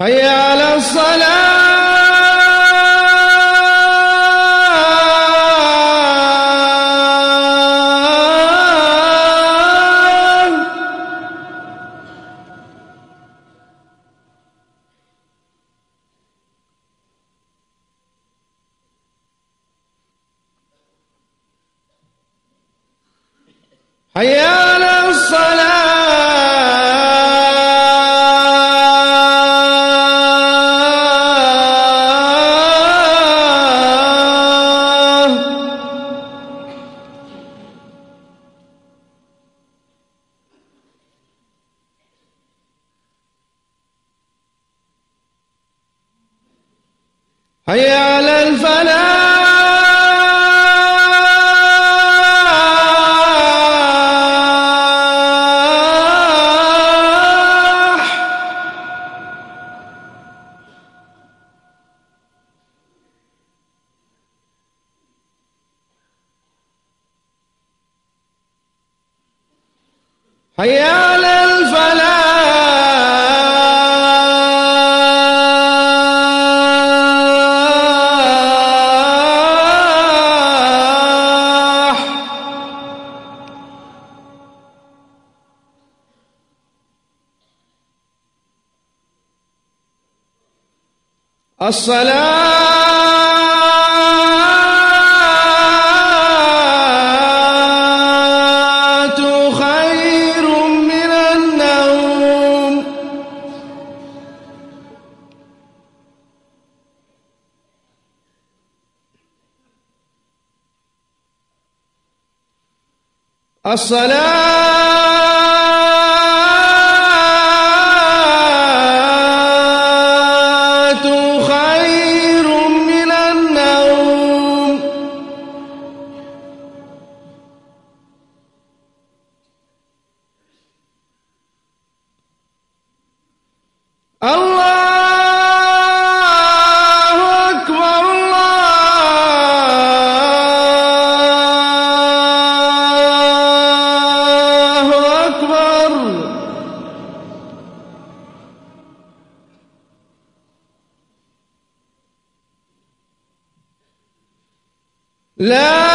حي على الصلاة. حي حي على الفلاح. حي على الصلاة خير من النوم. الصلاة لا